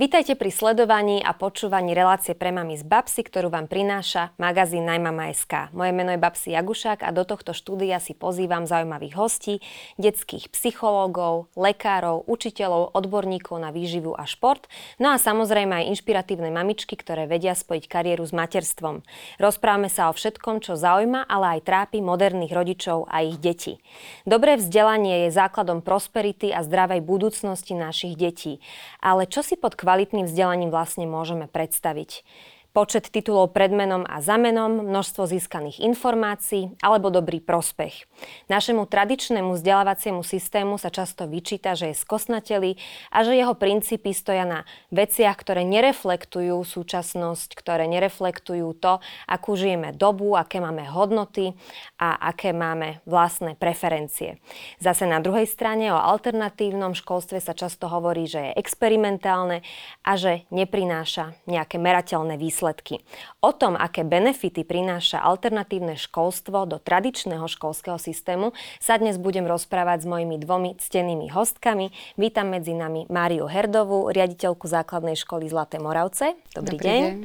Vítajte pri sledovaní a počúvaní relácie pre mami z Babsy, ktorú vám prináša magazín Najmama.sk. Moje meno je Babsi Jagušák a do tohto štúdia si pozývam zaujímavých hostí, detských psychológov, lekárov, učiteľov, odborníkov na výživu a šport, no a samozrejme aj inšpiratívne mamičky, ktoré vedia spojiť kariéru s materstvom. Rozprávame sa o všetkom, čo zaujíma, ale aj trápi moderných rodičov a ich detí. Dobré vzdelanie je základom prosperity a zdravej budúcnosti našich detí. Ale čo si pod kvalitným vzdelaním vlastne môžeme predstaviť počet titulov pred menom a za menom, množstvo získaných informácií alebo dobrý prospech. Našemu tradičnému vzdelávaciemu systému sa často vyčíta, že je skosnatelý a že jeho princípy stoja na veciach, ktoré nereflektujú súčasnosť, ktoré nereflektujú to, akú žijeme dobu, aké máme hodnoty a aké máme vlastné preferencie. Zase na druhej strane o alternatívnom školstve sa často hovorí, že je experimentálne a že neprináša nejaké merateľné výsledky výsledky. O tom, aké benefity prináša alternatívne školstvo do tradičného školského systému, sa dnes budem rozprávať s mojimi dvomi ctenými hostkami. Vítam medzi nami Máriu Herdovú, riaditeľku základnej školy Zlaté Moravce. Dobrý, Dobrý deň. deň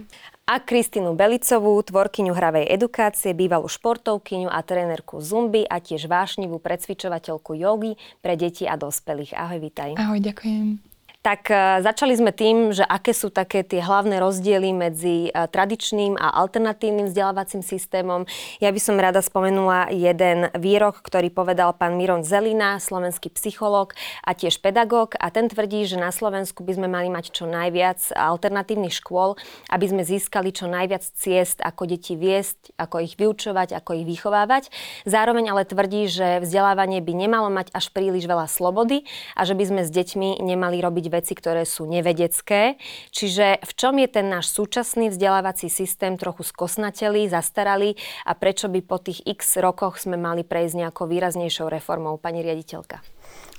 a Kristínu Belicovú, tvorkyňu hravej edukácie, bývalú športovkyňu a trénerku Zumby a tiež vášnivú predsvičovateľku jogy pre deti a dospelých. Ahoj, vítaj. Ahoj, ďakujem tak e, začali sme tým, že aké sú také tie hlavné rozdiely medzi e, tradičným a alternatívnym vzdelávacím systémom. Ja by som rada spomenula jeden výrok, ktorý povedal pán Miron Zelina, slovenský psychológ a tiež pedagóg a ten tvrdí, že na Slovensku by sme mali mať čo najviac alternatívnych škôl, aby sme získali čo najviac ciest, ako deti viesť, ako ich vyučovať, ako ich vychovávať. Zároveň ale tvrdí, že vzdelávanie by nemalo mať až príliš veľa slobody a že by sme s deťmi nemali robiť veci, ktoré sú nevedecké. Čiže v čom je ten náš súčasný vzdelávací systém trochu skosnatelý, zastaralý a prečo by po tých x rokoch sme mali prejsť nejakou výraznejšou reformou, pani riaditeľka?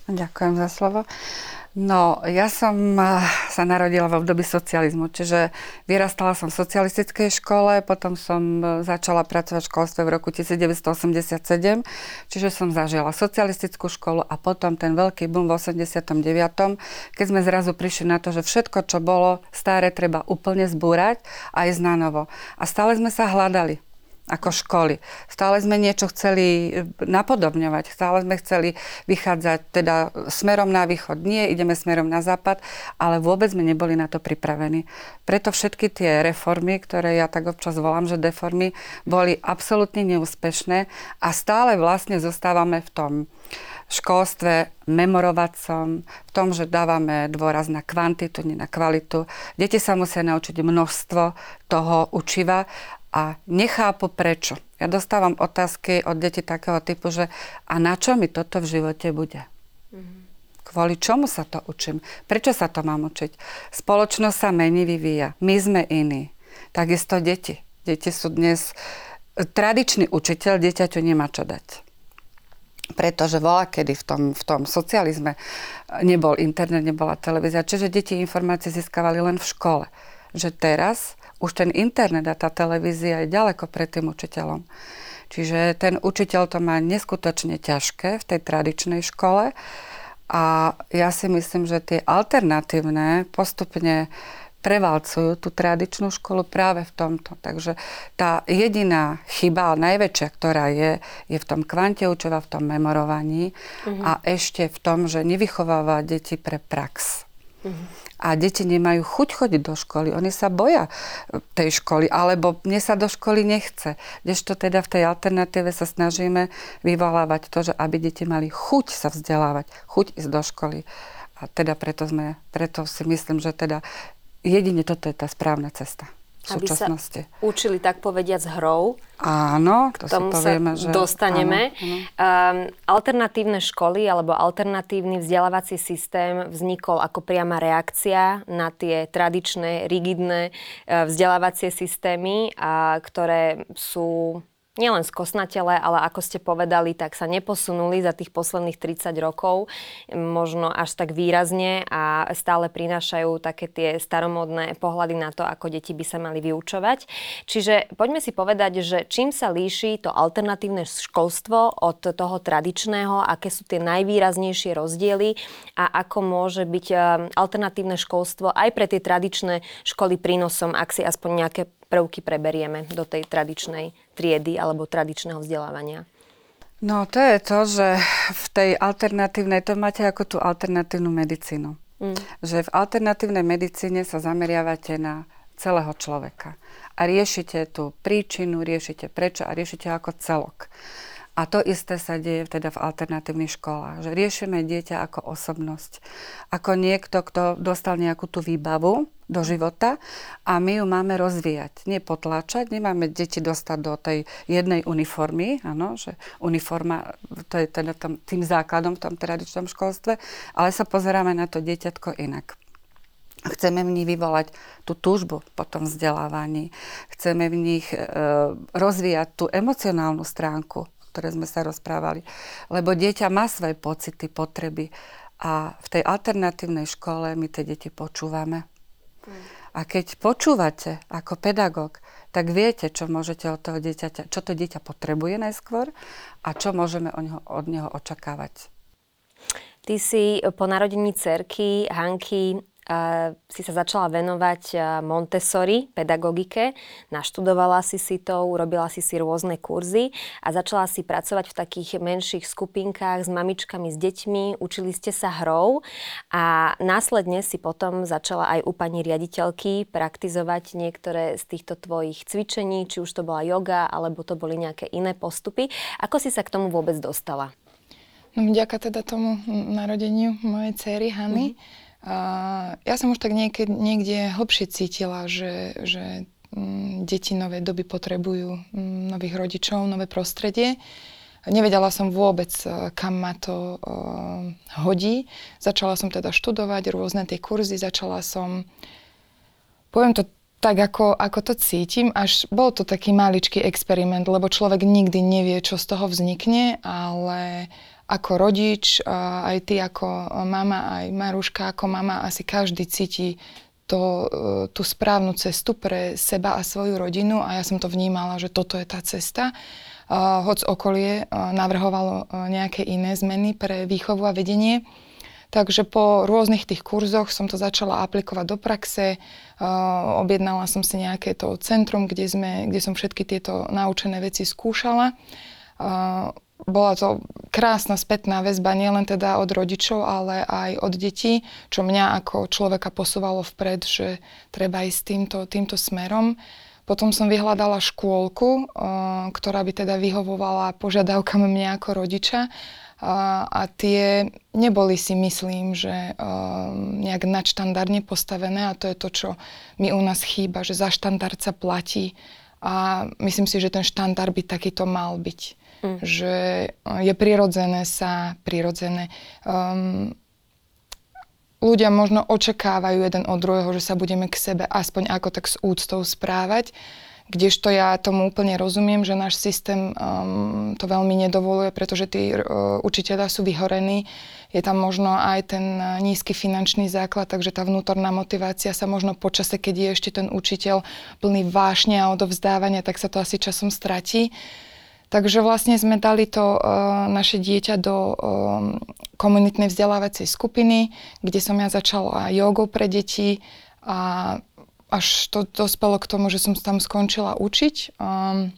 Ďakujem za slovo. No, ja som eh, sa narodila v období socializmu, čiže vyrastala som v socialistickej škole, potom som eh, začala pracovať v školstve v roku 1987, čiže som zažila socialistickú školu a potom ten veľký boom v 89., keď sme zrazu prišli na to, že všetko, čo bolo staré, treba úplne zbúrať a ísť na novo. A stále sme sa hľadali ako školy. Stále sme niečo chceli e, napodobňovať, stále sme chceli vychádzať teda smerom na východ. Nie, ideme smerom na západ, ale vôbec sme neboli na to pripravení. Preto všetky tie reformy, ktoré ja tak občas volám, že deformy, boli absolútne neúspešné a stále vlastne zostávame v tom školstve memorovacom, v tom, že dávame dôraz na kvantitu, nie na kvalitu. Deti sa musia naučiť množstvo toho učiva a nechápu prečo. Ja dostávam otázky od detí takého typu, že a na čo mi toto v živote bude? Mm-hmm. Kvôli čomu sa to učím? Prečo sa to mám učiť? Spoločnosť sa mení, vyvíja. My sme iní. Takisto deti. Deti sú dnes... Tradičný učiteľ dieťaťu nemá čo dať pretože bola kedy v tom, v tom socializme nebol internet, nebola televízia, čiže deti informácie získavali len v škole. Že teraz už ten internet a tá televízia je ďaleko pred tým učiteľom. Čiže ten učiteľ to má neskutočne ťažké v tej tradičnej škole a ja si myslím, že tie alternatívne postupne prevalcujú tú tradičnú školu práve v tomto. Takže tá jediná chyba, najväčšia, ktorá je, je v tom kvante učova, v tom memorovaní uh-huh. a ešte v tom, že nevychováva deti pre prax. Uh-huh a deti nemajú chuť chodiť do školy. Oni sa boja tej školy, alebo mne sa do školy nechce. Kdežto teda v tej alternatíve sa snažíme vyvolávať to, že aby deti mali chuť sa vzdelávať, chuť ísť do školy. A teda preto, sme, preto si myslím, že teda jedine toto je tá správna cesta aby sa učili tak povediať s hrou. Áno, to K tomu si povieme, sa že... dostaneme. Áno, áno. Um, alternatívne školy alebo alternatívny vzdelávací systém vznikol ako priama reakcia na tie tradičné, rigidné uh, vzdelávacie systémy, a, ktoré sú nielen skosnatele, ale ako ste povedali, tak sa neposunuli za tých posledných 30 rokov, možno až tak výrazne a stále prinášajú také tie staromodné pohľady na to, ako deti by sa mali vyučovať. Čiže poďme si povedať, že čím sa líši to alternatívne školstvo od toho tradičného, aké sú tie najvýraznejšie rozdiely a ako môže byť eh, alternatívne školstvo aj pre tie tradičné školy prínosom, ak si aspoň nejaké prvky preberieme do tej tradičnej triedy alebo tradičného vzdelávania? No to je to, že v tej alternatívnej, to máte ako tú alternatívnu medicínu. Mm. Že v alternatívnej medicíne sa zameriavate na celého človeka. A riešite tú príčinu, riešite prečo a riešite ako celok. A to isté sa deje teda v alternatívnych školách, že riešime dieťa ako osobnosť, ako niekto, kto dostal nejakú tú výbavu do života a my ju máme rozvíjať, nie potláčať, nemáme deti dostať do tej jednej uniformy, áno, že uniforma, to je teda tam, tým základom v tom tradičnom školstve, ale sa pozeráme na to dieťatko inak. Chceme v nich vyvolať tú túžbu po tom vzdelávaní. Chceme v nich e, rozvíjať tú emocionálnu stránku ktoré sme sa rozprávali. Lebo dieťa má svoje pocity, potreby a v tej alternatívnej škole my tie deti počúvame. A keď počúvate ako pedagóg, tak viete, čo môžete od toho dieťaťa, čo to dieťa potrebuje najskôr a čo môžeme od neho, od neho očakávať. Ty si po narodení cerky Hanky si sa začala venovať Montessori pedagogike, naštudovala si si to, urobila si si rôzne kurzy a začala si pracovať v takých menších skupinkách s mamičkami, s deťmi, učili ste sa hrou a následne si potom začala aj u pani riaditeľky praktizovať niektoré z týchto tvojich cvičení, či už to bola yoga, alebo to boli nejaké iné postupy. Ako si sa k tomu vôbec dostala? No, vďaka teda tomu narodeniu mojej cery Hany. Mm-hmm ja som už tak niekde, niekde hlbšie cítila, že, že mm, deti novej doby potrebujú mm, nových rodičov, nové prostredie. Nevedela som vôbec, e, kam ma to uh, hodí. Začala som teda študovať rôzne tie kurzy, začala som, poviem to tak, ako, ako to cítim, až bol to taký maličký experiment, lebo človek nikdy nevie, čo z toho vznikne, ale ako rodič, aj ty ako mama, aj Maruška ako mama, asi každý cíti to, e, tú správnu cestu pre seba a svoju rodinu a ja som to vnímala, že toto je tá cesta. Hoď okolie e, navrhovalo e, nejaké iné zmeny pre výchovu a vedenie. Takže po rôznych tých kurzoch som to začala aplikovať do praxe. Objednala som si nejaké to centrum, kde, sme, kde som všetky tieto naučené veci skúšala bola to krásna spätná väzba nielen teda od rodičov, ale aj od detí, čo mňa ako človeka posúvalo vpred, že treba ísť týmto, týmto smerom. Potom som vyhľadala škôlku, ktorá by teda vyhovovala požiadavkám mňa ako rodiča. A tie neboli si myslím, že nejak nadštandardne postavené a to je to, čo mi u nás chýba, že za štandard sa platí a myslím si, že ten štandard by takýto mal byť. Mm. Že eh, je prirodzené sa, prirodzené. Um, ľudia možno očakávajú jeden od druhého, že sa budeme k sebe aspoň ako tak s úctou správať. Kdežto ja tomu úplne rozumiem, že náš systém um, to veľmi nedovoluje, pretože tí uh, učiteľia sú vyhorení. Je tam možno aj ten uh, nízky finančný základ, takže tá vnútorná motivácia sa možno počase, keď je ešte ten učiteľ plný vášne a odovzdávania, tak sa to asi časom stratí. Takže vlastne sme dali to uh, naše dieťa do um, komunitnej vzdelávacej skupiny, kde som ja začala jogou pre deti a až to dospelo k tomu, že som tam skončila učiť. Um,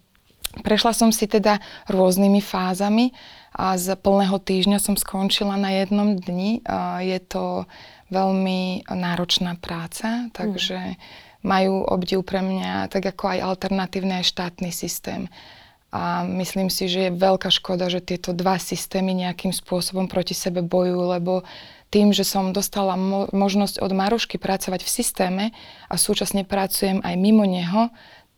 prešla som si teda rôznymi fázami a z plného týždňa som skončila na jednom dni. Uh, je to veľmi náročná práca, takže mm. majú obdiv pre mňa tak ako aj alternatívny aj štátny systém. A myslím si, že je veľká škoda, že tieto dva systémy nejakým spôsobom proti sebe bojujú, lebo tým, že som dostala mo- možnosť od Marušky pracovať v systéme a súčasne pracujem aj mimo neho,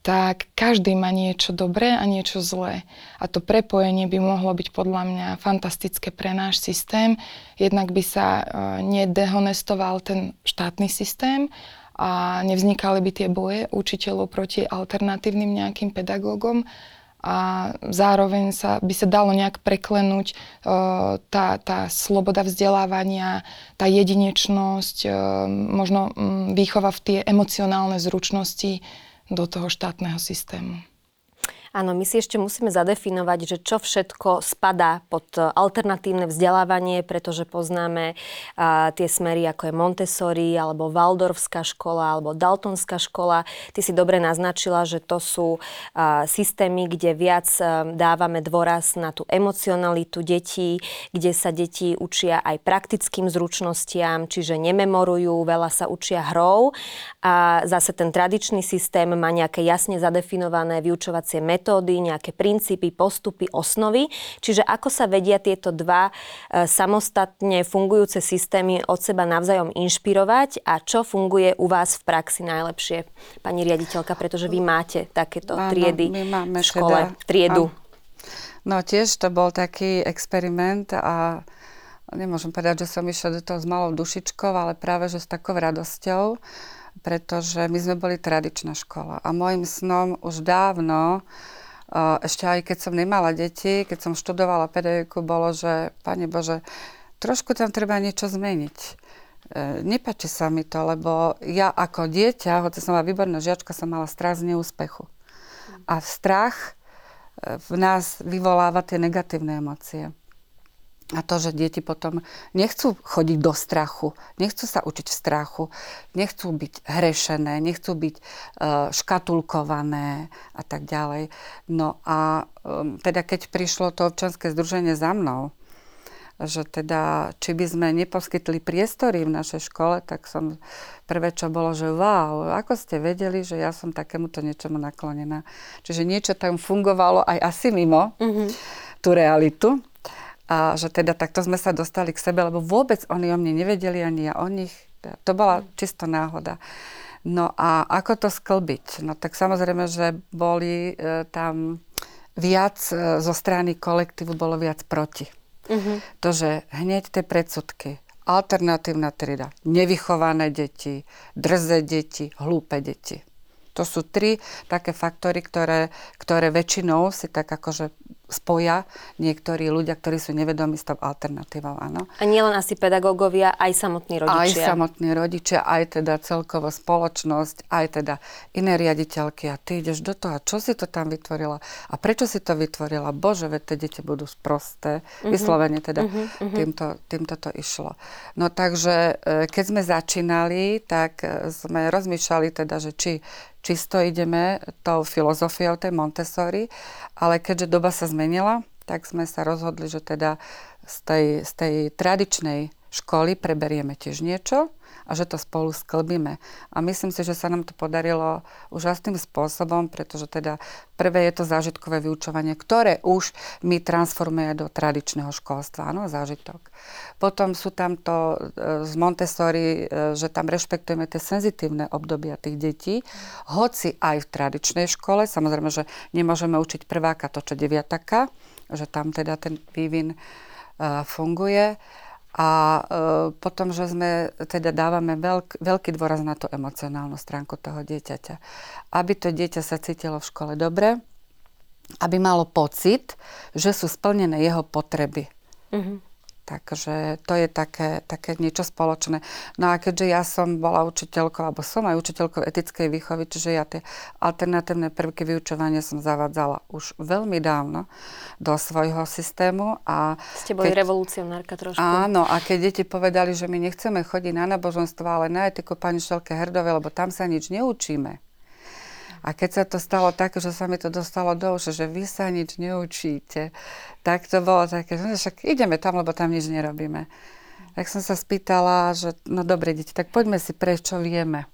tak každý má niečo dobré a niečo zlé. A to prepojenie by mohlo byť podľa mňa fantastické pre náš systém. Jednak by sa uh, nedehonestoval ten štátny systém a nevznikali by tie boje učiteľov proti alternatívnym nejakým pedagógom a zároveň sa, by sa dalo nejak preklenúť uh, tá, tá sloboda vzdelávania, tá jedinečnosť, uh, možno um, výchova v tie emocionálne zručnosti do toho štátneho systému. Áno, my si ešte musíme zadefinovať, že čo všetko spadá pod e, alternatívne vzdelávanie, pretože poznáme a, tie smery, ako je Montessori, alebo Waldorfská škola, alebo Daltonská škola. Ty si dobre naznačila, že to sú a, systémy, kde viac a, e, dávame dôraz na tú emocionalitu detí, kde sa deti učia aj praktickým zručnostiam, čiže nememorujú, veľa sa učia hrou. A zase ten tradičný systém má nejaké jasne zadefinované vyučovacie metódy, metódy, nejaké princípy, postupy, osnovy. Čiže ako sa vedia tieto dva e, samostatne fungujúce systémy od seba navzájom inšpirovať a čo funguje u vás v praxi najlepšie, pani riaditeľka, pretože vy máte takéto Áno, triedy my máme v škole, teda, triedu. Áno. No tiež to bol taký experiment a nemôžem povedať, že som išla do toho s malou dušičkou, ale práve že s takou radosťou, pretože my sme boli tradičná škola a môjim snom už dávno, ešte aj keď som nemala deti, keď som študovala pedagogiku, bolo, že Pane Bože, trošku tam treba niečo zmeniť. E, nepáči sa mi to, lebo ja ako dieťa, hoci som bola výborná žiačka, som mala strach z neúspechu. A strach e, v nás vyvoláva tie negatívne emócie. A to, že deti potom nechcú chodiť do strachu, nechcú sa učiť v strachu, nechcú byť hrešené, nechcú byť uh, škatulkované a tak ďalej. No a um, teda keď prišlo to občanské združenie za mnou, že teda, či by sme neposkytli priestory v našej škole, tak som prvé, čo bolo, že wow, ako ste vedeli, že ja som takémuto niečomu naklonená. Čiže niečo tam fungovalo aj asi mimo mm-hmm. tú realitu. A že teda takto sme sa dostali k sebe, lebo vôbec oni o mne nevedeli, ani ja o nich. To bola čisto náhoda. No a ako to sklbiť? No tak samozrejme, že boli e, tam viac e, zo strany kolektívu, bolo viac proti. Uh-huh. To, že hneď tie predsudky, alternatívna trieda, nevychované deti, drze deti, hlúpe deti. To sú tri také faktory, ktoré, ktoré väčšinou si tak akože spoja niektorí ľudia, ktorí sú nevedomí s tou alternatívou, áno. A nielen asi pedagógovia, aj samotní rodičia. Aj samotní rodičia, aj teda celkovo spoločnosť, aj teda iné riaditeľky. A ty ideš do toho, čo si to tam vytvorila? A prečo si to vytvorila? Bože, veď tie deti budú sprosté. Mm-hmm. Vyslovene teda mm-hmm. týmto, týmto to išlo. No takže, e, keď sme začínali, tak e, sme rozmýšľali teda, že či čisto ideme tou filozofiou tej Montessori, ale keďže doba sa zmenila, tak sme sa rozhodli, že teda z tej, z tej tradičnej školy preberieme tiež niečo a že to spolu sklbíme. A myslím si, že sa nám to podarilo úžasným spôsobom, pretože teda prvé je to zážitkové vyučovanie, ktoré už my transformuje do tradičného školstva, áno, zážitok. Potom sú tam to e, z Montessori, e, že tam rešpektujeme tie senzitívne obdobia tých detí, hoci aj v tradičnej škole, samozrejme, že nemôžeme učiť prváka to, čo deviataka, že tam teda ten vývin e, funguje a e, potom, že sme teda dávame veľk, veľký dôraz na tú emocionálnu stránku toho dieťaťa. Aby to dieťa sa cítilo v škole dobre, aby malo pocit, že sú splnené jeho potreby. Mm-hmm. Takže to je také, také niečo spoločné. No a keďže ja som bola učiteľkou, alebo som aj učiteľkou etickej výchovy, čiže ja tie alternatívne prvky vyučovania som zavádzala už veľmi dávno do svojho systému. A Ste boli keď, revolucionárka trošku. Áno, a keď deti povedali, že my nechceme chodiť na náboženstvo, ale na etiku pani Šelke Herdovej, lebo tam sa nič neučíme, a keď sa to stalo tak, že sa mi to dostalo do uši, že vy sa nič neučíte, tak to bolo také, že však ideme tam, lebo tam nič nerobíme. Tak som sa spýtala, že no dobre, deti, tak poďme si prečo vieme.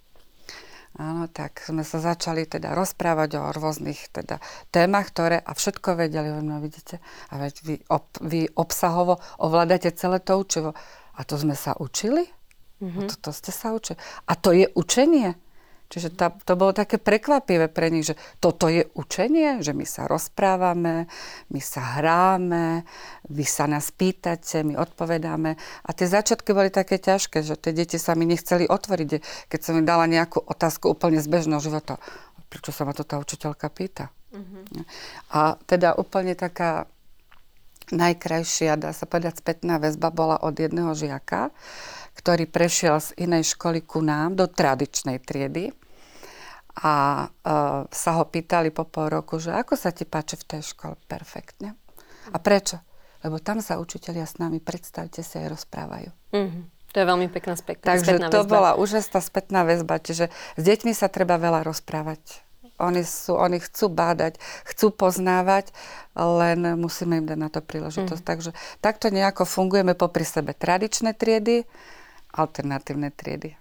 Áno, tak sme sa začali teda rozprávať o rôznych teda témach, ktoré a všetko vedeli, no vidíte, a veď vy, ob, vy obsahovo ovládate celé to učivo. A to sme sa učili? Mm-hmm. A toto ste sa učili. A to je učenie? Čiže tá, to bolo také prekvapivé pre nich, že toto je učenie, že my sa rozprávame, my sa hráme, vy sa nás pýtate, my odpovedáme. A tie začiatky boli také ťažké, že tie deti sa mi nechceli otvoriť. Keď som im dala nejakú otázku úplne z bežného života, prečo sa ma to tá učiteľka pýta? A teda úplne taká najkrajšia, dá sa povedať, spätná väzba bola od jedného žiaka, ktorý prešiel z inej školy ku nám do tradičnej triedy a uh, sa ho pýtali po pol roku, že ako sa ti páči v tej škole? Perfektne. A prečo? Lebo tam sa učitelia s nami, predstavte si, aj rozprávajú. Mm-hmm. To je veľmi pekná spek- Takže spätná to väzba. bola úžasná spätná väzba. Čiže s deťmi sa treba veľa rozprávať. Oni, sú, oni chcú bádať, chcú poznávať, len musíme im dať na to príležitosť. Mm. Takže takto nejako fungujeme popri sebe tradičné triedy, alternatívne triedy.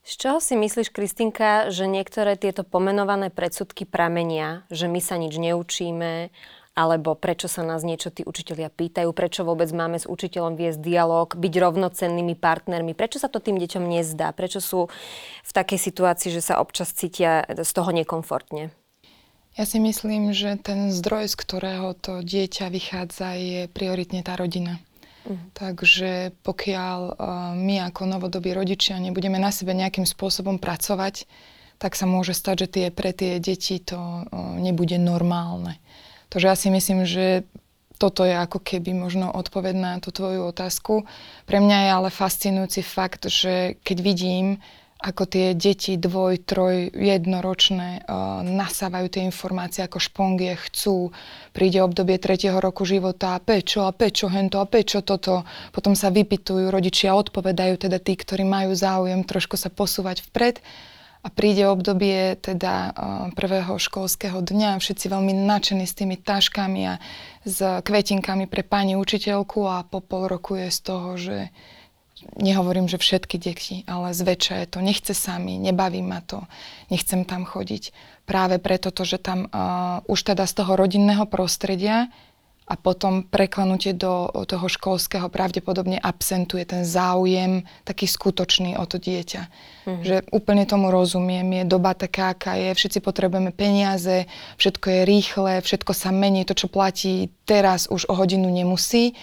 Z čoho si myslíš, Kristinka, že niektoré tieto pomenované predsudky pramenia, že my sa nič neučíme, alebo prečo sa nás niečo tí učitelia pýtajú, prečo vôbec máme s učiteľom viesť dialog, byť rovnocennými partnermi, prečo sa to tým deťom nezdá, prečo sú v takej situácii, že sa občas cítia z toho nekomfortne. Ja si myslím, že ten zdroj, z ktorého to dieťa vychádza, je prioritne tá rodina. Uh-huh. Takže pokiaľ uh, my ako novodobí rodičia nebudeme na sebe nejakým spôsobom pracovať, tak sa môže stať, že tie, pre tie deti to uh, nebude normálne. Takže ja si myslím, že toto je ako keby možno odpoveď na tú tvoju otázku. Pre mňa je ale fascinujúci fakt, že keď vidím, ako tie deti dvoj, troj, jednoročné uh, nasávajú tie informácie ako špongie, chcú, príde obdobie tretieho roku života a pečo a pečo hento a pečo toto, potom sa vypitujú, rodičia odpovedajú, teda tí, ktorí majú záujem trošku sa posúvať vpred. A príde obdobie teda uh, prvého školského dňa, všetci veľmi nadšení s tými taškami a s kvetinkami pre pani učiteľku a po pol roku je z toho, že nehovorím, že všetky deti, ale zväčša je to, nechce sami, nebaví ma to, nechcem tam chodiť. Práve preto, to, že tam uh, už teda z toho rodinného prostredia a potom preklenutie do toho školského pravdepodobne absentuje ten záujem taký skutočný o to dieťa. Mm. Že úplne tomu rozumiem, je doba taká, aká je, všetci potrebujeme peniaze, všetko je rýchle, všetko sa mení, to, čo platí teraz už o hodinu nemusí,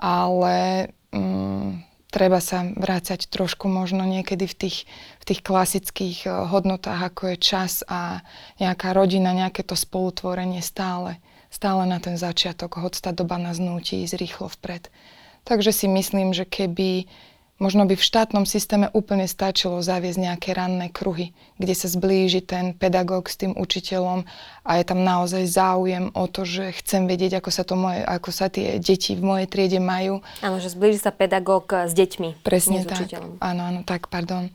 ale... Um, treba sa vrácať trošku možno niekedy v tých, v tých klasických eh, hodnotách, ako je čas a nejaká rodina, nejaké to spolutvorenie stále, stále na ten začiatok, hoď tá doba nás nutí ísť rýchlo vpred. Takže si myslím, že keby Možno by v štátnom systéme úplne stačilo zaviesť nejaké ranné kruhy, kde sa zblíži ten pedagóg s tým učiteľom a je tam naozaj záujem o to, že chcem vedieť, ako sa, to moje, ako sa tie deti v mojej triede majú. Áno, že zblíži sa pedagóg s deťmi. Presne tak. učiteľom. Áno, áno, tak, pardon.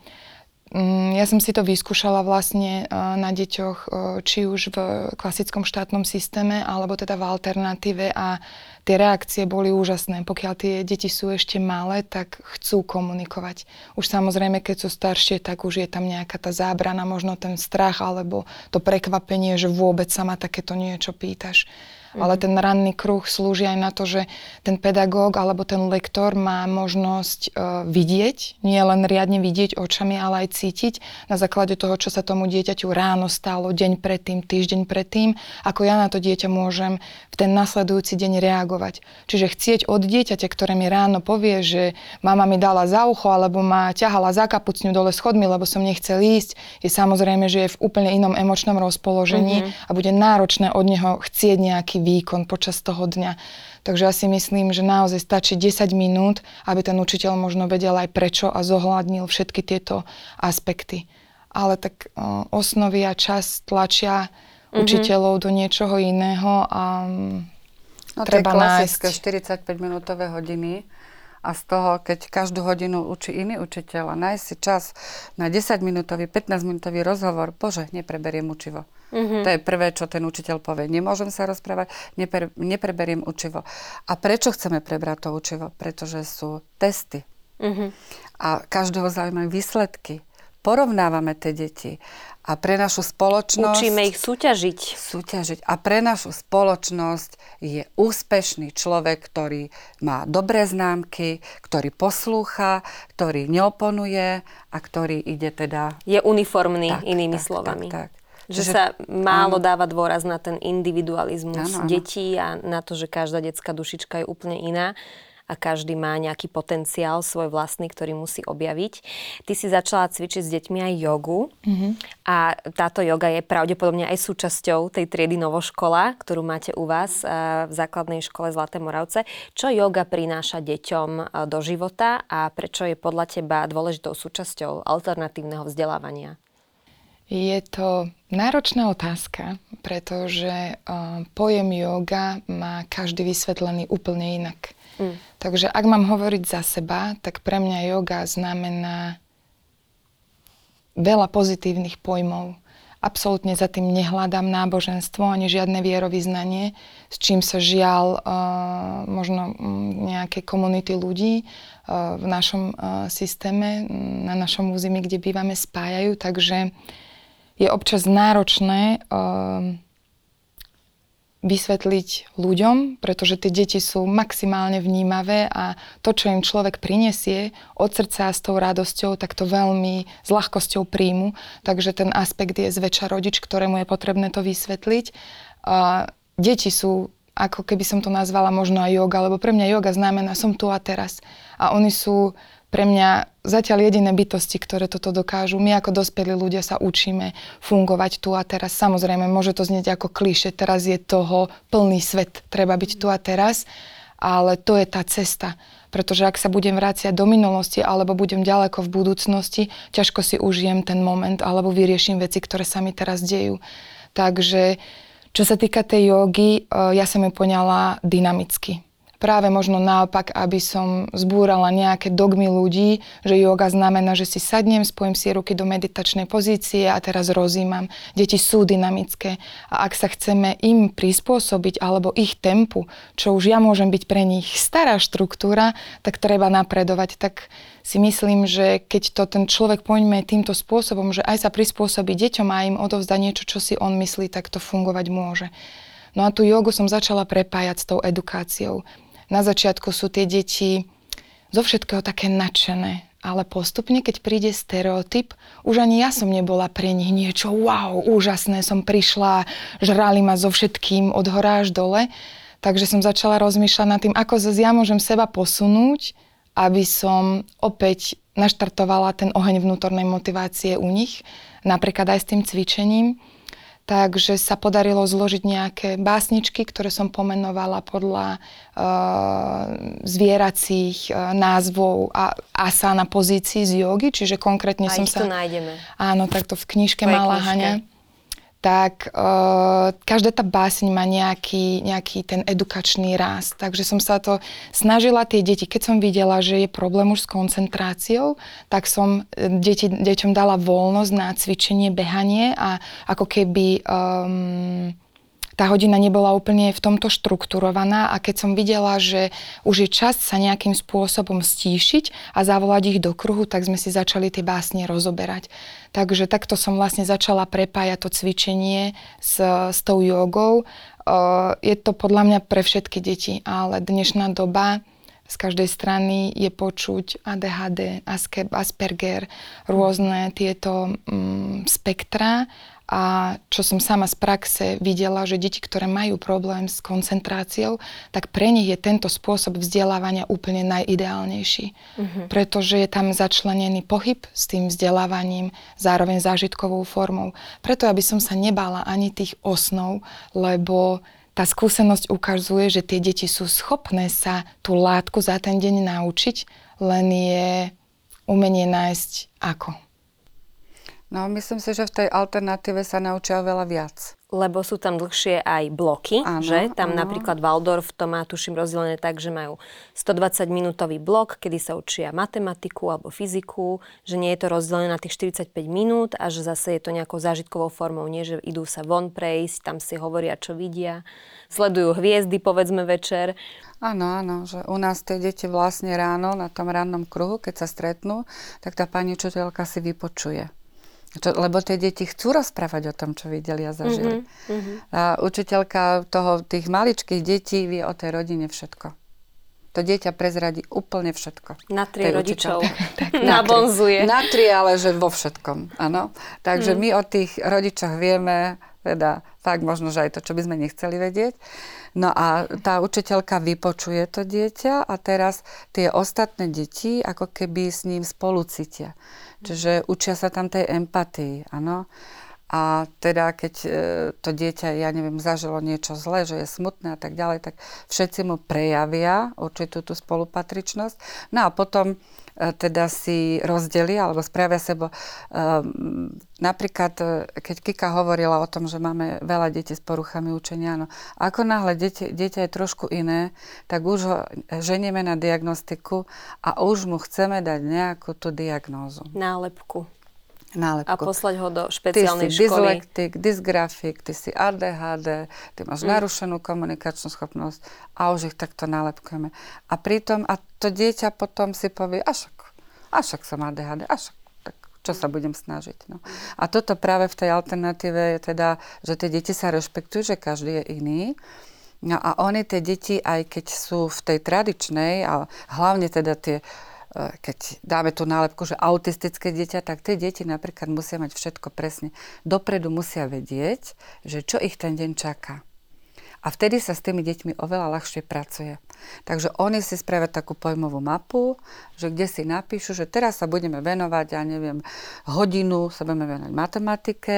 Mm, ja som si to vyskúšala vlastne na deťoch, či už v klasickom štátnom systéme, alebo teda v alternatíve a tie reakcie boli úžasné. Pokiaľ tie deti sú ešte malé, tak chcú komunikovať. Už samozrejme, keď sú staršie, tak už je tam nejaká tá zábrana, možno ten strach alebo to prekvapenie, že vôbec sa ma takéto niečo pýtaš. Ale ten ranný kruh slúži aj na to, že ten pedagóg alebo ten lektor má možnosť uh, vidieť, nie len riadne vidieť očami, ale aj cítiť na základe toho, čo sa tomu dieťaťu ráno stalo, deň predtým, týždeň predtým, ako ja na to dieťa môžem v ten nasledujúci deň reagovať. Čiže chcieť od dieťaťa, ktoré mi ráno povie, že mama mi dala za ucho alebo ma ťahala za kapucňu dole schodmi, lebo som nechcel ísť, je samozrejme, že je v úplne inom emočnom rozpoložení mm-hmm. a bude náročné od neho chcieť nejaký výkon počas toho dňa. Takže ja si myslím, že naozaj stačí 10 minút, aby ten učiteľ možno vedel aj prečo a zohľadnil všetky tieto aspekty. Ale tak o, osnovy a čas tlačia mm-hmm. učiteľov do niečoho iného a no, treba klasické nájsť. 45-minútové hodiny a z toho, keď každú hodinu učí iný učiteľ a nájsť si čas na 10-minútový, 15-minútový rozhovor, bože, nepreberiem učivo. Mm-hmm. To je prvé, čo ten učiteľ povie. Nemôžem sa rozprávať, nepre, nepreberiem učivo. A prečo chceme prebrať to učivo? Pretože sú testy. Mm-hmm. A každého zaujímajú výsledky. Porovnávame tie deti. A pre našu spoločnosť... Učíme ich súťažiť. Súťažiť. A pre našu spoločnosť je úspešný človek, ktorý má dobré známky, ktorý poslúcha, ktorý neoponuje a ktorý ide teda... Je uniformný, tak, inými tak, slovami. Tak, tak. Že Čiže, sa málo áno. dáva dôraz na ten individualizmus áno, áno. detí a na to, že každá detská dušička je úplne iná a každý má nejaký potenciál svoj vlastný, ktorý musí objaviť. Ty si začala cvičiť s deťmi aj jogu mm-hmm. a táto joga je pravdepodobne aj súčasťou tej triedy Novoškola, ktorú máte u vás v základnej škole Zlaté Moravce. Čo joga prináša deťom do života a prečo je podľa teba dôležitou súčasťou alternatívneho vzdelávania? Je to náročná otázka, pretože uh, pojem yoga má každý vysvetlený úplne inak. Mm. Takže ak mám hovoriť za seba, tak pre mňa yoga znamená veľa pozitívnych pojmov. Absolútne za tým nehľadám náboženstvo ani žiadne vierovýznanie, s čím sa žial uh, možno nejaké komunity ľudí uh, v našom uh, systéme, na našom území, kde bývame, spájajú. Takže je občas náročné uh, vysvetliť ľuďom, pretože tie deti sú maximálne vnímavé a to, čo im človek prinesie od srdca s tou radosťou, tak to veľmi s ľahkosťou príjmu. Takže ten aspekt je zväčša rodič, ktorému je potrebné to vysvetliť. Uh, deti sú ako keby som to nazvala možno aj yoga, lebo pre mňa yoga znamená som tu a teraz. A oni sú pre mňa zatiaľ jediné bytosti, ktoré toto dokážu. My ako dospelí ľudia sa učíme fungovať tu a teraz. Samozrejme, môže to znieť ako kliše, teraz je toho plný svet, treba byť tu a teraz, ale to je tá cesta. Pretože ak sa budem vráciať do minulosti alebo budem ďaleko v budúcnosti, ťažko si užijem ten moment alebo vyrieším veci, ktoré sa mi teraz dejú. Takže čo sa týka tej jogy, eh, ja som ju poňala dynamicky práve možno naopak, aby som zbúrala nejaké dogmy ľudí, že yoga znamená, že si sadnem, spojím si ruky do meditačnej pozície a teraz rozímam. Deti sú dynamické a ak sa chceme im prispôsobiť alebo ich tempu, čo už ja môžem byť pre nich stará štruktúra, tak treba napredovať. Tak si myslím, že keď to ten človek poňme týmto spôsobom, že aj sa prispôsobí deťom a im odovzdá niečo, čo si on myslí, tak to fungovať môže. No a tú jogu som začala prepájať s tou edukáciou na začiatku sú tie deti zo všetkého také nadšené, ale postupne, keď príde stereotyp, už ani ja som nebola pre nich niečo wow, úžasné, som prišla, žrali ma so všetkým od hora až dole, takže som začala rozmýšľať nad tým, ako ja môžem seba posunúť, aby som opäť naštartovala ten oheň vnútornej motivácie u nich, napríklad aj s tým cvičením. Takže sa podarilo zložiť nejaké básničky, ktoré som pomenovala podľa uh, zvieracích uh, názvov a asana pozícií z jogy, čiže konkrétne a som sa... nájdeme. Áno, takto v knižke Mala Hania tak uh, každá tá báseň má nejaký, nejaký ten edukačný rast. Takže som sa to snažila tie deti, keď som videla, že je problém už s koncentráciou, tak som e, deti, deťom dala voľnosť na cvičenie, behanie a ako keby um, tá hodina nebola úplne v tomto štrukturovaná a keď som videla, že už je čas sa nejakým spôsobom stíšiť a zavolať ich do kruhu, tak sme si začali tie básne rozoberať. Takže takto som vlastne začala prepájať to cvičenie s, s tou jogou. Je to podľa mňa pre všetky deti, ale dnešná doba z každej strany je počuť ADHD, Asperger, rôzne tieto mm, spektra a čo som sama z praxe videla, že deti, ktoré majú problém s koncentráciou, tak pre nich je tento spôsob vzdelávania úplne najideálnejší. Uh-huh. Pretože je tam začlenený pohyb s tým vzdelávaním, zároveň zážitkovou formou. Preto aby som sa nebala ani tých osnov, lebo tá skúsenosť ukazuje, že tie deti sú schopné sa tú látku za ten deň naučiť, len je umenie nájsť ako. No, myslím si, že v tej alternatíve sa naučia veľa viac. Lebo sú tam dlhšie aj bloky, áno, že? Tam áno. napríklad Waldorf to má, tuším, rozdelené tak, že majú 120-minútový blok, kedy sa učia matematiku alebo fyziku, že nie je to rozdelené na tých 45 minút a že zase je to nejakou zážitkovou formou, nie že idú sa von prejsť, tam si hovoria, čo vidia, sledujú hviezdy, povedzme večer. Áno, áno, že u nás tie deti vlastne ráno, na tom rannom kruhu, keď sa stretnú, tak tá pani učiteľka si vypočuje čo, lebo tie deti chcú rozprávať o tom, čo videli a zažili. Mm-hmm. A učiteľka toho, tých maličkých detí vie o tej rodine všetko. To dieťa prezradí úplne všetko. Na tri rodičov. Nabonzuje. Na tri, ale že vo všetkom. Áno. Takže mm. my o tých rodičoch vieme teda fakt možno, že aj to, čo by sme nechceli vedieť. No a tá učiteľka vypočuje to dieťa a teraz tie ostatné deti ako keby s ním spolu cítia. Čiže učia sa tam tej empatii, áno. A teda keď e, to dieťa, ja neviem, zažilo niečo zlé, že je smutné a tak ďalej, tak všetci mu prejavia určitú tú spolupatričnosť. No a potom teda si rozdelia alebo spravia sebo. E, napríklad, e, keď Kika hovorila o tom, že máme veľa detí s poruchami učenia, no, ako náhle dieťa, dieťa je trošku iné, tak už ho ženieme na diagnostiku a už mu chceme dať nejakú tú diagnózu. Nálepku nálepku. A poslať ho do špeciálnej ty si školy. dyslektik, dysgrafik, ty si ADHD, ty máš mm. narušenú komunikačnú schopnosť a už ich takto nálepkujeme. A pritom, a to dieťa potom si povie, a však, a však som ADHD, a však čo sa budem snažiť. No. A toto práve v tej alternatíve je teda, že tie deti sa rešpektujú, že každý je iný. No a oni, tie deti, aj keď sú v tej tradičnej, a hlavne teda tie keď dáme tú nálepku, že autistické dieťa, tak tie deti napríklad musia mať všetko presne. Dopredu musia vedieť, že čo ich ten deň čaká. A vtedy sa s tými deťmi oveľa ľahšie pracuje. Takže oni si spravia takú pojmovú mapu, že kde si napíšu, že teraz sa budeme venovať, ja neviem, hodinu sa budeme venovať matematike,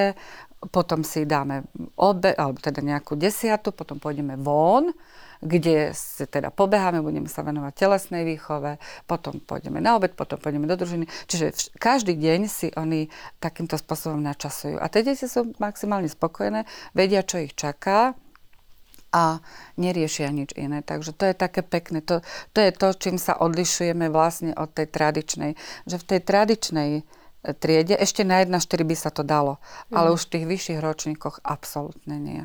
potom si dáme obe, alebo teda nejakú desiatu, potom pôjdeme von, kde si teda pobeháme, budeme sa venovať telesnej výchove, potom pôjdeme na obed, potom pôjdeme do družiny. Čiže vš- každý deň si oni takýmto spôsobom načasujú. A tie deti sú maximálne spokojné, vedia, čo ich čaká, a neriešia nič iné. Takže to je také pekné. To, to je to, čím sa odlišujeme vlastne od tej tradičnej. Že v tej tradičnej e, triede ešte na 1-4 by sa to dalo, mm. ale už v tých vyšších ročníkoch absolútne nie.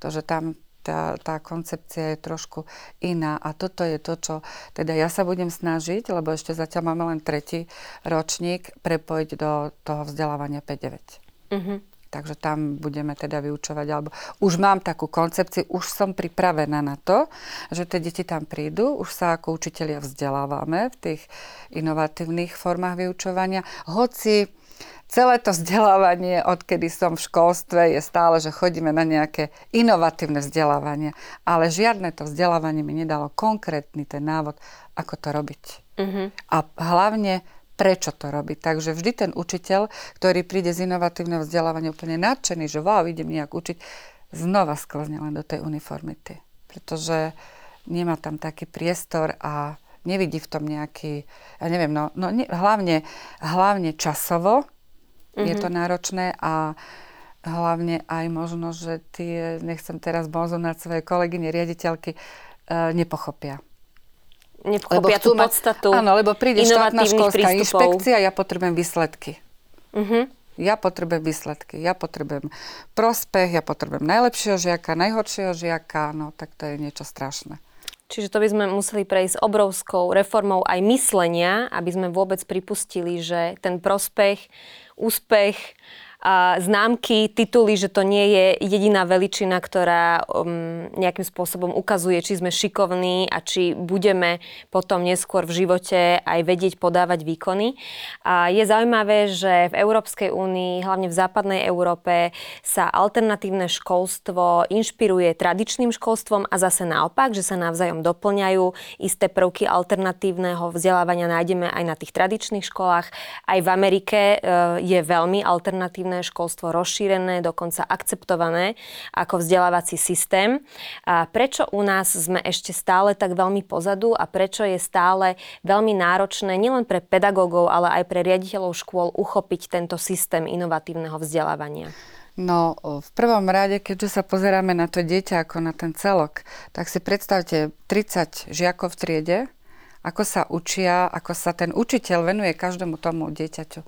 To, že tam tá, tá koncepcia je trošku iná. A toto je to, čo teda ja sa budem snažiť, lebo ešte zatiaľ máme len tretí ročník, prepojiť do toho vzdelávania 5-9. Mm-hmm. Takže tam budeme teda vyučovať, alebo už mám takú koncepciu, už som pripravená na to, že tie deti tam prídu, už sa ako učitelia vzdelávame v tých inovatívnych formách vyučovania, hoci celé to vzdelávanie, odkedy som v školstve, je stále, že chodíme na nejaké inovatívne vzdelávanie. Ale žiadne to vzdelávanie mi nedalo konkrétny ten návod, ako to robiť. Uh-huh. A hlavne prečo to robiť. Takže vždy ten učiteľ, ktorý príde z inovatívneho vzdelávania úplne nadšený, že wow, idem nejak učiť, znova sklzne len do tej uniformity. Pretože nemá tam taký priestor a nevidí v tom nejaký, ja neviem, no, no ne, hlavne, hlavne časovo, Mm-hmm. Je to mhm. náročné a hlavne aj možno, že tie, nechcem teraz na svoje kolegyne, riaditeľky, uh, nepochopia. Nepochopia tú podstatu Áno, lebo príde štátna školská prístupov. inšpekcia, ja potrebujem výsledky. Uh-huh. Ja potrebujem výsledky, ja potrebujem prospech, ja potrebujem najlepšieho žiaka, najhoršieho žiaka, no tak to je niečo strašné. Čiže to by sme museli prejsť obrovskou reformou aj myslenia, aby sme vôbec pripustili, že ten prospech, úspech známky, tituly, že to nie je jediná veličina, ktorá um, nejakým spôsobom ukazuje, či sme šikovní a či budeme potom neskôr v živote aj vedieť podávať výkony. A je zaujímavé, že v Európskej únii, hlavne v západnej Európe, sa alternatívne školstvo inšpiruje tradičným školstvom a zase naopak, že sa navzájom doplňajú. Isté prvky alternatívneho vzdelávania nájdeme aj na tých tradičných školách. Aj v Amerike e, je veľmi alternatívne alternatívne školstvo rozšírené, dokonca akceptované ako vzdelávací systém. A prečo u nás sme ešte stále tak veľmi pozadu a prečo je stále veľmi náročné nielen pre pedagógov, ale aj pre riaditeľov škôl uchopiť tento systém inovatívneho vzdelávania? No, v prvom rade, keďže sa pozeráme na to dieťa ako na ten celok, tak si predstavte 30 žiakov v triede, ako sa učia, ako sa ten učiteľ venuje každému tomu dieťaťu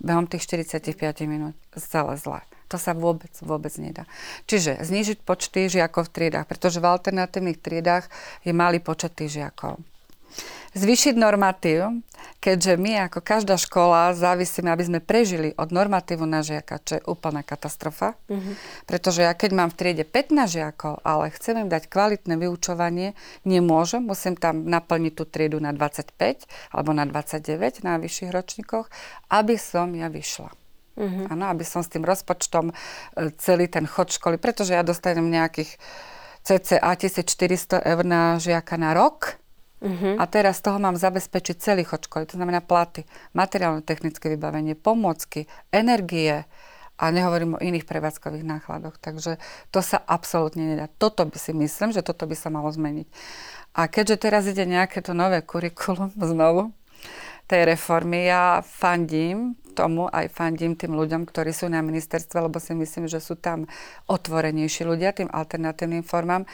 behom tých 45 minút celé zle. To sa vôbec, vôbec nedá. Čiže znížiť počty žiakov v triedách, pretože v alternatívnych triedách je malý počet tých žiakov zvýšiť normatív, keďže my ako každá škola závisíme, aby sme prežili od normatívu na žiaka, čo je úplná katastrofa. Mm-hmm. Pretože ja keď mám v triede 15 žiakov, ale chcem im dať kvalitné vyučovanie, nemôžem, musím tam naplniť tú triedu na 25 alebo na 29 na vyšších ročníkoch, aby som ja vyšla. Mm-hmm. Áno, aby som s tým rozpočtom e, celý ten chod školy, pretože ja dostanem nejakých cca 1400 eur na žiaka na rok, Uh-huh. A teraz z toho mám zabezpečiť celý chod školy, to znamená platy, materiálno-technické vybavenie, pomôcky, energie a nehovorím o iných prevádzkových nákladoch. Takže to sa absolútne nedá. Toto by si myslím, že toto by sa malo zmeniť. A keďže teraz ide nejaké to nové kurikulum znovu, tej reformy. Ja fandím tomu, aj fandím tým ľuďom, ktorí sú na ministerstve, lebo si myslím, že sú tam otvorenejší ľudia tým alternatívnym formám,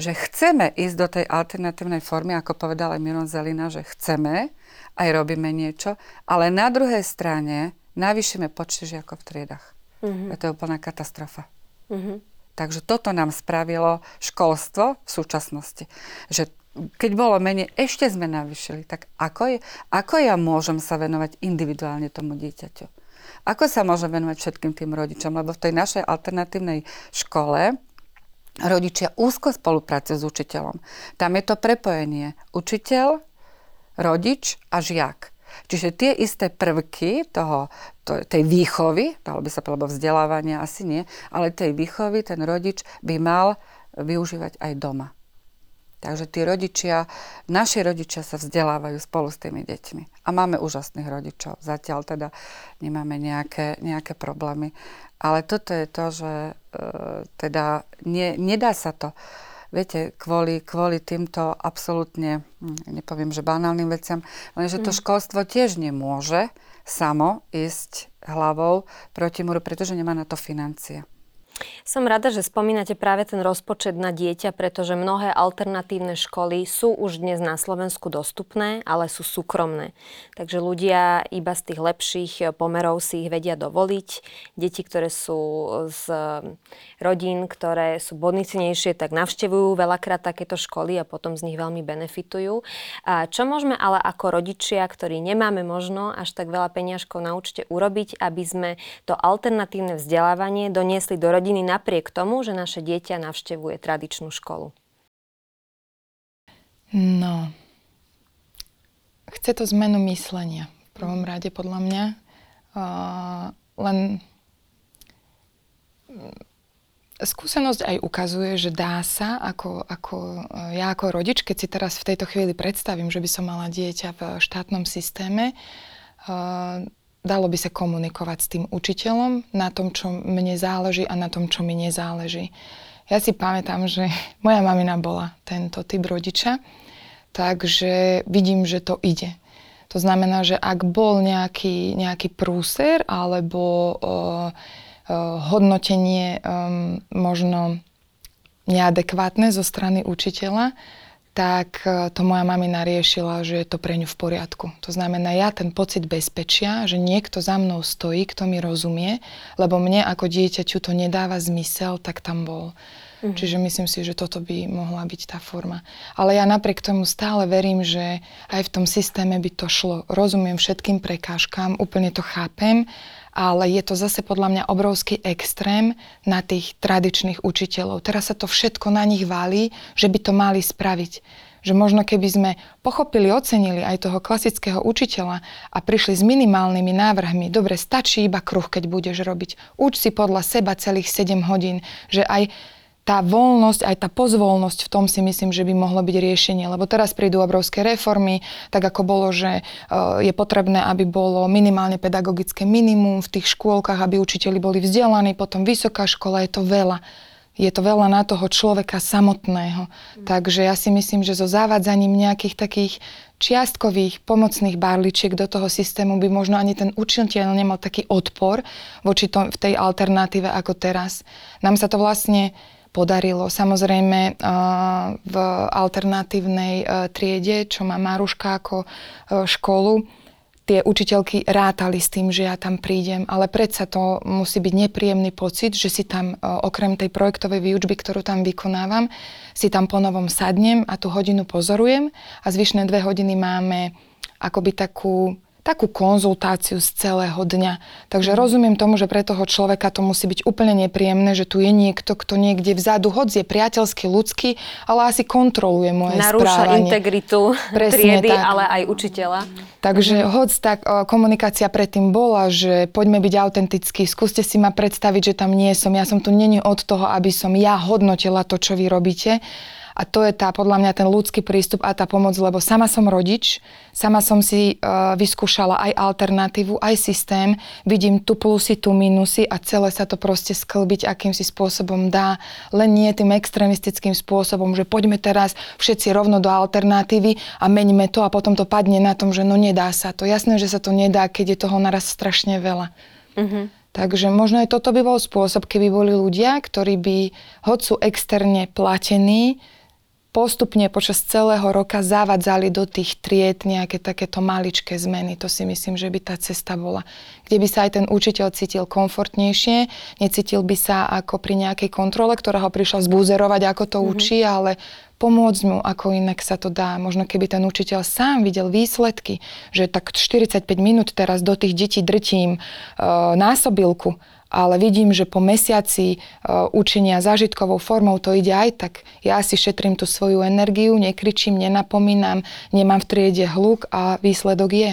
že chceme ísť do tej alternatívnej formy, ako povedal aj Miron Zelina, že chceme, aj robíme niečo, ale na druhej strane navýšime počty žiakov v triedach. Mm-hmm. To je úplná katastrofa. Mm-hmm. Takže toto nám spravilo školstvo v súčasnosti. Že keď bolo menej, ešte sme navýšili. Tak ako, je, ako ja môžem sa venovať individuálne tomu dieťaťu? Ako sa môžem venovať všetkým tým rodičom? Lebo v tej našej alternatívnej škole rodičia úzko spolupracujú s učiteľom. Tam je to prepojenie učiteľ, rodič a žiak. Čiže tie isté prvky toho, to, tej výchovy, dalo by sa povedať, vzdelávania asi nie, ale tej výchovy ten rodič by mal využívať aj doma. Takže tí rodičia, naši rodičia sa vzdelávajú spolu s tými deťmi. A máme úžasných rodičov. Zatiaľ teda nemáme nejaké, nejaké problémy. Ale toto je to, že e, teda nie, nedá sa to. Viete, kvôli, kvôli týmto absolútne, hm, nepoviem, že banálnym veciam, lenže to mm. školstvo tiež nemôže samo ísť hlavou proti múru, pretože nemá na to financie. Som rada, že spomínate práve ten rozpočet na dieťa, pretože mnohé alternatívne školy sú už dnes na Slovensku dostupné, ale sú súkromné. Takže ľudia iba z tých lepších pomerov si ich vedia dovoliť. Deti, ktoré sú z rodín, ktoré sú bodnicnejšie, tak navštevujú veľakrát takéto školy a potom z nich veľmi benefitujú. A čo môžeme ale ako rodičia, ktorí nemáme možno až tak veľa peniažkov na účte urobiť, aby sme to alternatívne vzdelávanie doniesli do rodiny rodiny napriek tomu, že naše dieťa navštevuje tradičnú školu? No, chce to zmenu myslenia v prvom rade podľa mňa. Uh, len skúsenosť aj ukazuje, že dá sa, ako, ako ja ako rodič, keď si teraz v tejto chvíli predstavím, že by som mala dieťa v štátnom systéme, uh, dalo by sa komunikovať s tým učiteľom na tom, čo mne záleží a na tom, čo mi nezáleží. Ja si pamätám, že moja mamina bola tento typ rodiča, takže vidím, že to ide. To znamená, že ak bol nejaký, nejaký prúser alebo uh, uh, hodnotenie um, možno neadekvátne zo strany učiteľa, tak e, to moja mamina riešila, že je to pre ňu v poriadku. To znamená, ja ten pocit bezpečia, že niekto za mnou stojí, kto mi rozumie, lebo mne ako dieťaťu to nedáva zmysel, tak tam bol. Mm-hmm. Čiže myslím si, že toto by mohla byť tá forma. Ale ja napriek tomu stále verím, že aj v tom systéme by to šlo. Rozumiem všetkým prekážkam, úplne to chápem, ale je to zase podľa mňa obrovský extrém na tých tradičných učiteľov. Teraz sa to všetko na nich válí, že by to mali spraviť. Že možno keby sme pochopili, ocenili aj toho klasického učiteľa a prišli s minimálnymi návrhmi, dobre, stačí iba kruh, keď budeš robiť. Uč si podľa seba celých 7 hodín, že aj tá voľnosť, aj tá pozvolnosť v tom si myslím, že by mohlo byť riešenie. Lebo teraz prídu obrovské reformy, tak ako bolo, že e, je potrebné, aby bolo minimálne pedagogické minimum v tých škôlkach, aby učiteľi boli vzdelaní, potom vysoká škola, je to veľa. Je to veľa na toho človeka samotného. Mm. Takže ja si myslím, že so zavádzaním nejakých takých čiastkových pomocných barličiek do toho systému by možno ani ten učiteľ nemal taký odpor voči to, v tej alternatíve ako teraz. Nám sa to vlastne podarilo. Samozrejme v alternatívnej triede, čo má Maruška ako školu, tie učiteľky rátali s tým, že ja tam prídem, ale predsa to musí byť nepríjemný pocit, že si tam okrem tej projektovej výučby, ktorú tam vykonávam, si tam ponovom sadnem a tú hodinu pozorujem a zvyšné dve hodiny máme akoby takú takú konzultáciu z celého dňa. Takže rozumiem tomu, že pre toho človeka to musí byť úplne nepríjemné, že tu je niekto, kto niekde vzadu, hoď je priateľský, ľudský, ale asi kontroluje moje Narúša správanie. integritu Presne triedy, tak. ale aj učiteľa. Takže hoď tak komunikácia predtým bola, že poďme byť autentickí, skúste si ma predstaviť, že tam nie som. Ja som tu není od toho, aby som ja hodnotila to, čo vy robíte, a to je tá, podľa mňa, ten ľudský prístup a tá pomoc, lebo sama som rodič, sama som si uh, vyskúšala aj alternatívu, aj systém, vidím tu plusy, tu minusy a celé sa to proste sklbiť akýmsi spôsobom dá, len nie tým extremistickým spôsobom, že poďme teraz všetci rovno do alternatívy a meňme to a potom to padne na tom, že no nedá sa to. Jasné, že sa to nedá, keď je toho naraz strašne veľa. Uh-huh. Takže možno aj toto by bol spôsob, keby boli ľudia, ktorí by, hoď sú externe platení, postupne počas celého roka zavadzali do tých tried nejaké takéto maličké zmeny. To si myslím, že by tá cesta bola. Kde by sa aj ten učiteľ cítil komfortnejšie, necítil by sa ako pri nejakej kontrole, ktorá ho prišla zbúzerovať, ako to mm-hmm. učí, ale pomôcť mu, ako inak sa to dá. Možno keby ten učiteľ sám videl výsledky, že tak 45 minút teraz do tých detí drtím e, násobilku ale vidím, že po mesiaci uh, učenia zážitkovou formou to ide aj tak. Ja si šetrím tú svoju energiu, nekričím, nenapomínam, nemám v triede hluk a výsledok je.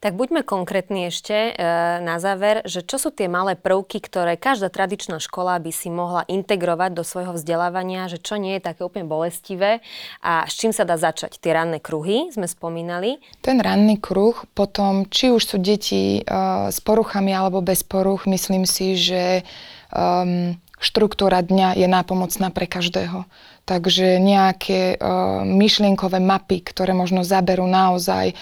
Tak buďme konkrétni ešte e, na záver, že čo sú tie malé prvky, ktoré každá tradičná škola by si mohla integrovať do svojho vzdelávania, že čo nie je také úplne bolestivé a s čím sa dá začať. Tie ranné kruhy sme spomínali. Ten ranný kruh, potom či už sú deti e, s poruchami alebo bez poruch, myslím si, že um, štruktúra dňa je nápomocná pre každého. Takže nejaké uh, myšlienkové mapy, ktoré možno zaberú naozaj e,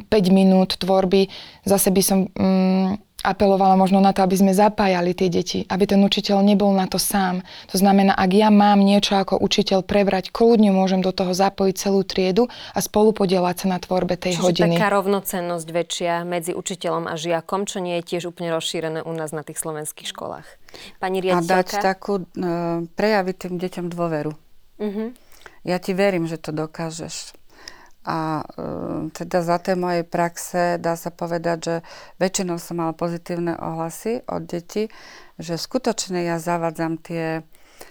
5 minút tvorby, zase by som um, apelovala možno na to, aby sme zapájali tie deti, aby ten učiteľ nebol na to sám. To znamená, ak ja mám niečo ako učiteľ prebrať, kľudne môžem do toho zapojiť celú triedu a spolu podielať sa na tvorbe tej Čiže hodiny. taká rovnocennosť väčšia medzi učiteľom a žiakom, čo nie je tiež úplne rozšírené u nás na tých slovenských školách. Pani riaditeľka? A dať takú, uh, prejaviť tým deťom dôveru. Uh-huh. Ja ti verím, že to dokážeš. A uh, teda za tej mojej praxe dá sa povedať, že väčšinou som mala pozitívne ohlasy od detí, že skutočne ja zavádzam tie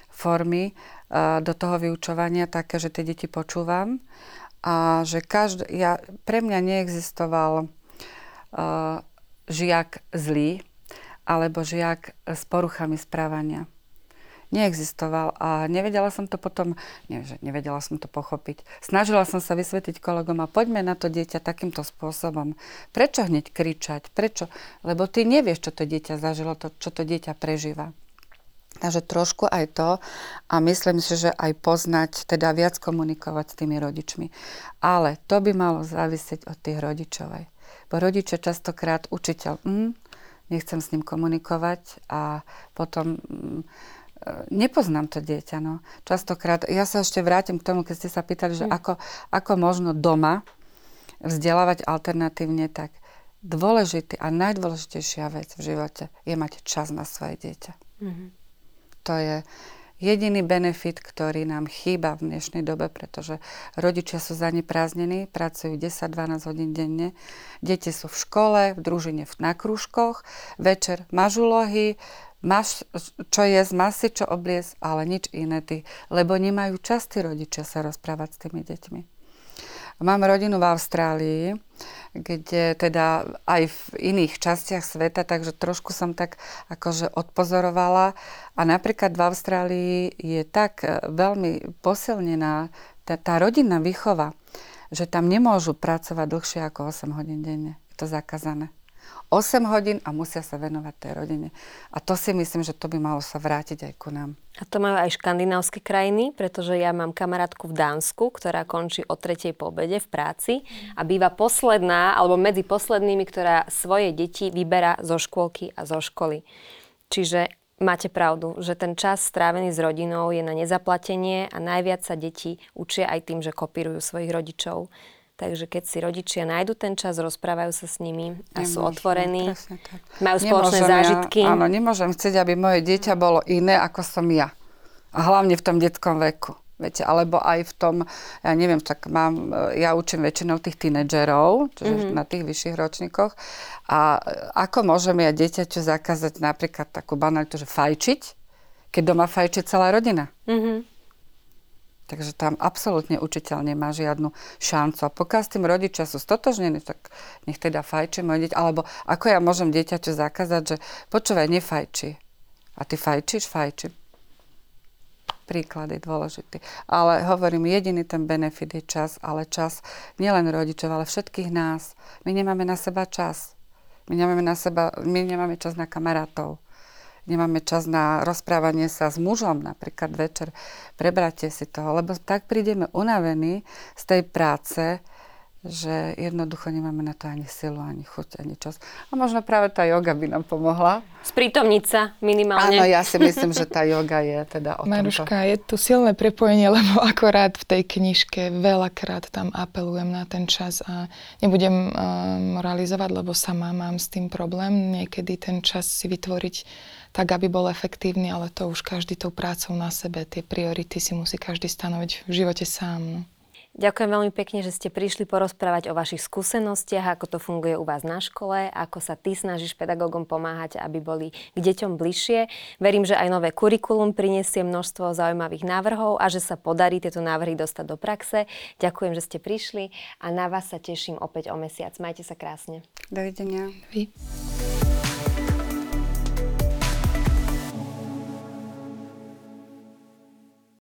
formy uh, do toho vyučovania také, že tie deti počúvam a že každý, ja, pre mňa neexistoval uh, žiak zlý alebo žiak s poruchami správania neexistoval a nevedela som to potom, nie, že nevedela som to pochopiť. Snažila som sa vysvetliť kolegom a poďme na to dieťa takýmto spôsobom. Prečo hneď kričať? Prečo? Lebo ty nevieš, čo to dieťa zažilo, to, čo to dieťa prežíva. Takže trošku aj to a myslím si, že aj poznať, teda viac komunikovať s tými rodičmi. Ale to by malo závisieť od tých rodičov aj. Bo rodiče častokrát, učiteľ, mm, nechcem s ním komunikovať a potom mm, nepoznám to dieťa. No. Častokrát, ja sa ešte vrátim k tomu, keď ste sa pýtali, že mm. ako, ako možno doma vzdelávať alternatívne, tak dôležitý a najdôležitejšia vec v živote je mať čas na svoje dieťa. Mm. To je jediný benefit, ktorý nám chýba v dnešnej dobe, pretože rodičia sú zaneprázdnení, pracujú 10-12 hodín denne, deti sú v škole, v družine, na krúžkoch, večer mažulohy, máš čo jesť, máš si čo obliecť, ale nič iné ty, lebo nemajú časti rodičia sa rozprávať s tými deťmi. Mám rodinu v Austrálii, kde teda aj v iných častiach sveta, takže trošku som tak akože odpozorovala. A napríklad v Austrálii je tak e, veľmi posilnená tá, tá rodinná výchova, že tam nemôžu pracovať dlhšie ako 8 hodín denne. Je to zakázané. 8 hodín a musia sa venovať tej rodine. A to si myslím, že to by malo sa vrátiť aj ku nám. A to majú aj škandinávske krajiny, pretože ja mám kamarátku v Dánsku, ktorá končí o tretej po v práci a býva posledná, alebo medzi poslednými, ktorá svoje deti vyberá zo škôlky a zo školy. Čiže máte pravdu, že ten čas strávený s rodinou je na nezaplatenie a najviac sa deti učia aj tým, že kopírujú svojich rodičov. Takže keď si rodičia nájdu ten čas, rozprávajú sa s nimi a Nemôžem, sú otvorení, majú spoločné nemôžem zážitky. Ja, áno, nemôžem chcieť, aby moje dieťa bolo iné, ako som ja. A hlavne v tom detskom veku. Viete, alebo aj v tom, ja neviem, tak mám, ja učím väčšinou tých tínedžerov, čiže mm-hmm. na tých vyšších ročníkoch. A ako môžem ja dieťaťu zakázať napríklad takú banalitu, že fajčiť, keď doma fajčí celá rodina? Mm-hmm. Takže tam absolútne učiteľ nemá žiadnu šancu. A pokiaľ s tým rodičia sú stotožnení, tak nech teda fajči moje dieťa. Alebo ako ja môžem dieťaťu zakázať, že počúvaj, nefajči. A ty fajčíš? Fajči. Príklad je dôležitý. Ale hovorím, jediný ten benefit je čas, ale čas nielen rodičov, ale všetkých nás. My nemáme na seba čas. My nemáme, na seba, my nemáme čas na kamarátov nemáme čas na rozprávanie sa s mužom napríklad večer, prebrate si to, lebo tak prídeme unavení z tej práce, že jednoducho nemáme na to ani silu, ani chuť, ani čas. A možno práve tá joga by nám pomohla. Sprítomniť sa minimálne. Áno, ja si myslím, že tá joga je teda o Maruška, tomto. je tu silné prepojenie, lebo akorát v tej knižke veľakrát tam apelujem na ten čas a nebudem uh, moralizovať, lebo sama mám s tým problém. Niekedy ten čas si vytvoriť tak, aby bol efektívny, ale to už každý tou prácou na sebe. Tie priority si musí každý stanoviť v živote sám. No. Ďakujem veľmi pekne, že ste prišli porozprávať o vašich skúsenostiach, ako to funguje u vás na škole, ako sa ty snažíš pedagógom pomáhať, aby boli k deťom bližšie. Verím, že aj nové kurikulum prinesie množstvo zaujímavých návrhov a že sa podarí tieto návrhy dostať do praxe. Ďakujem, že ste prišli a na vás sa teším opäť o mesiac. Majte sa krásne. Dovidenia. Vy.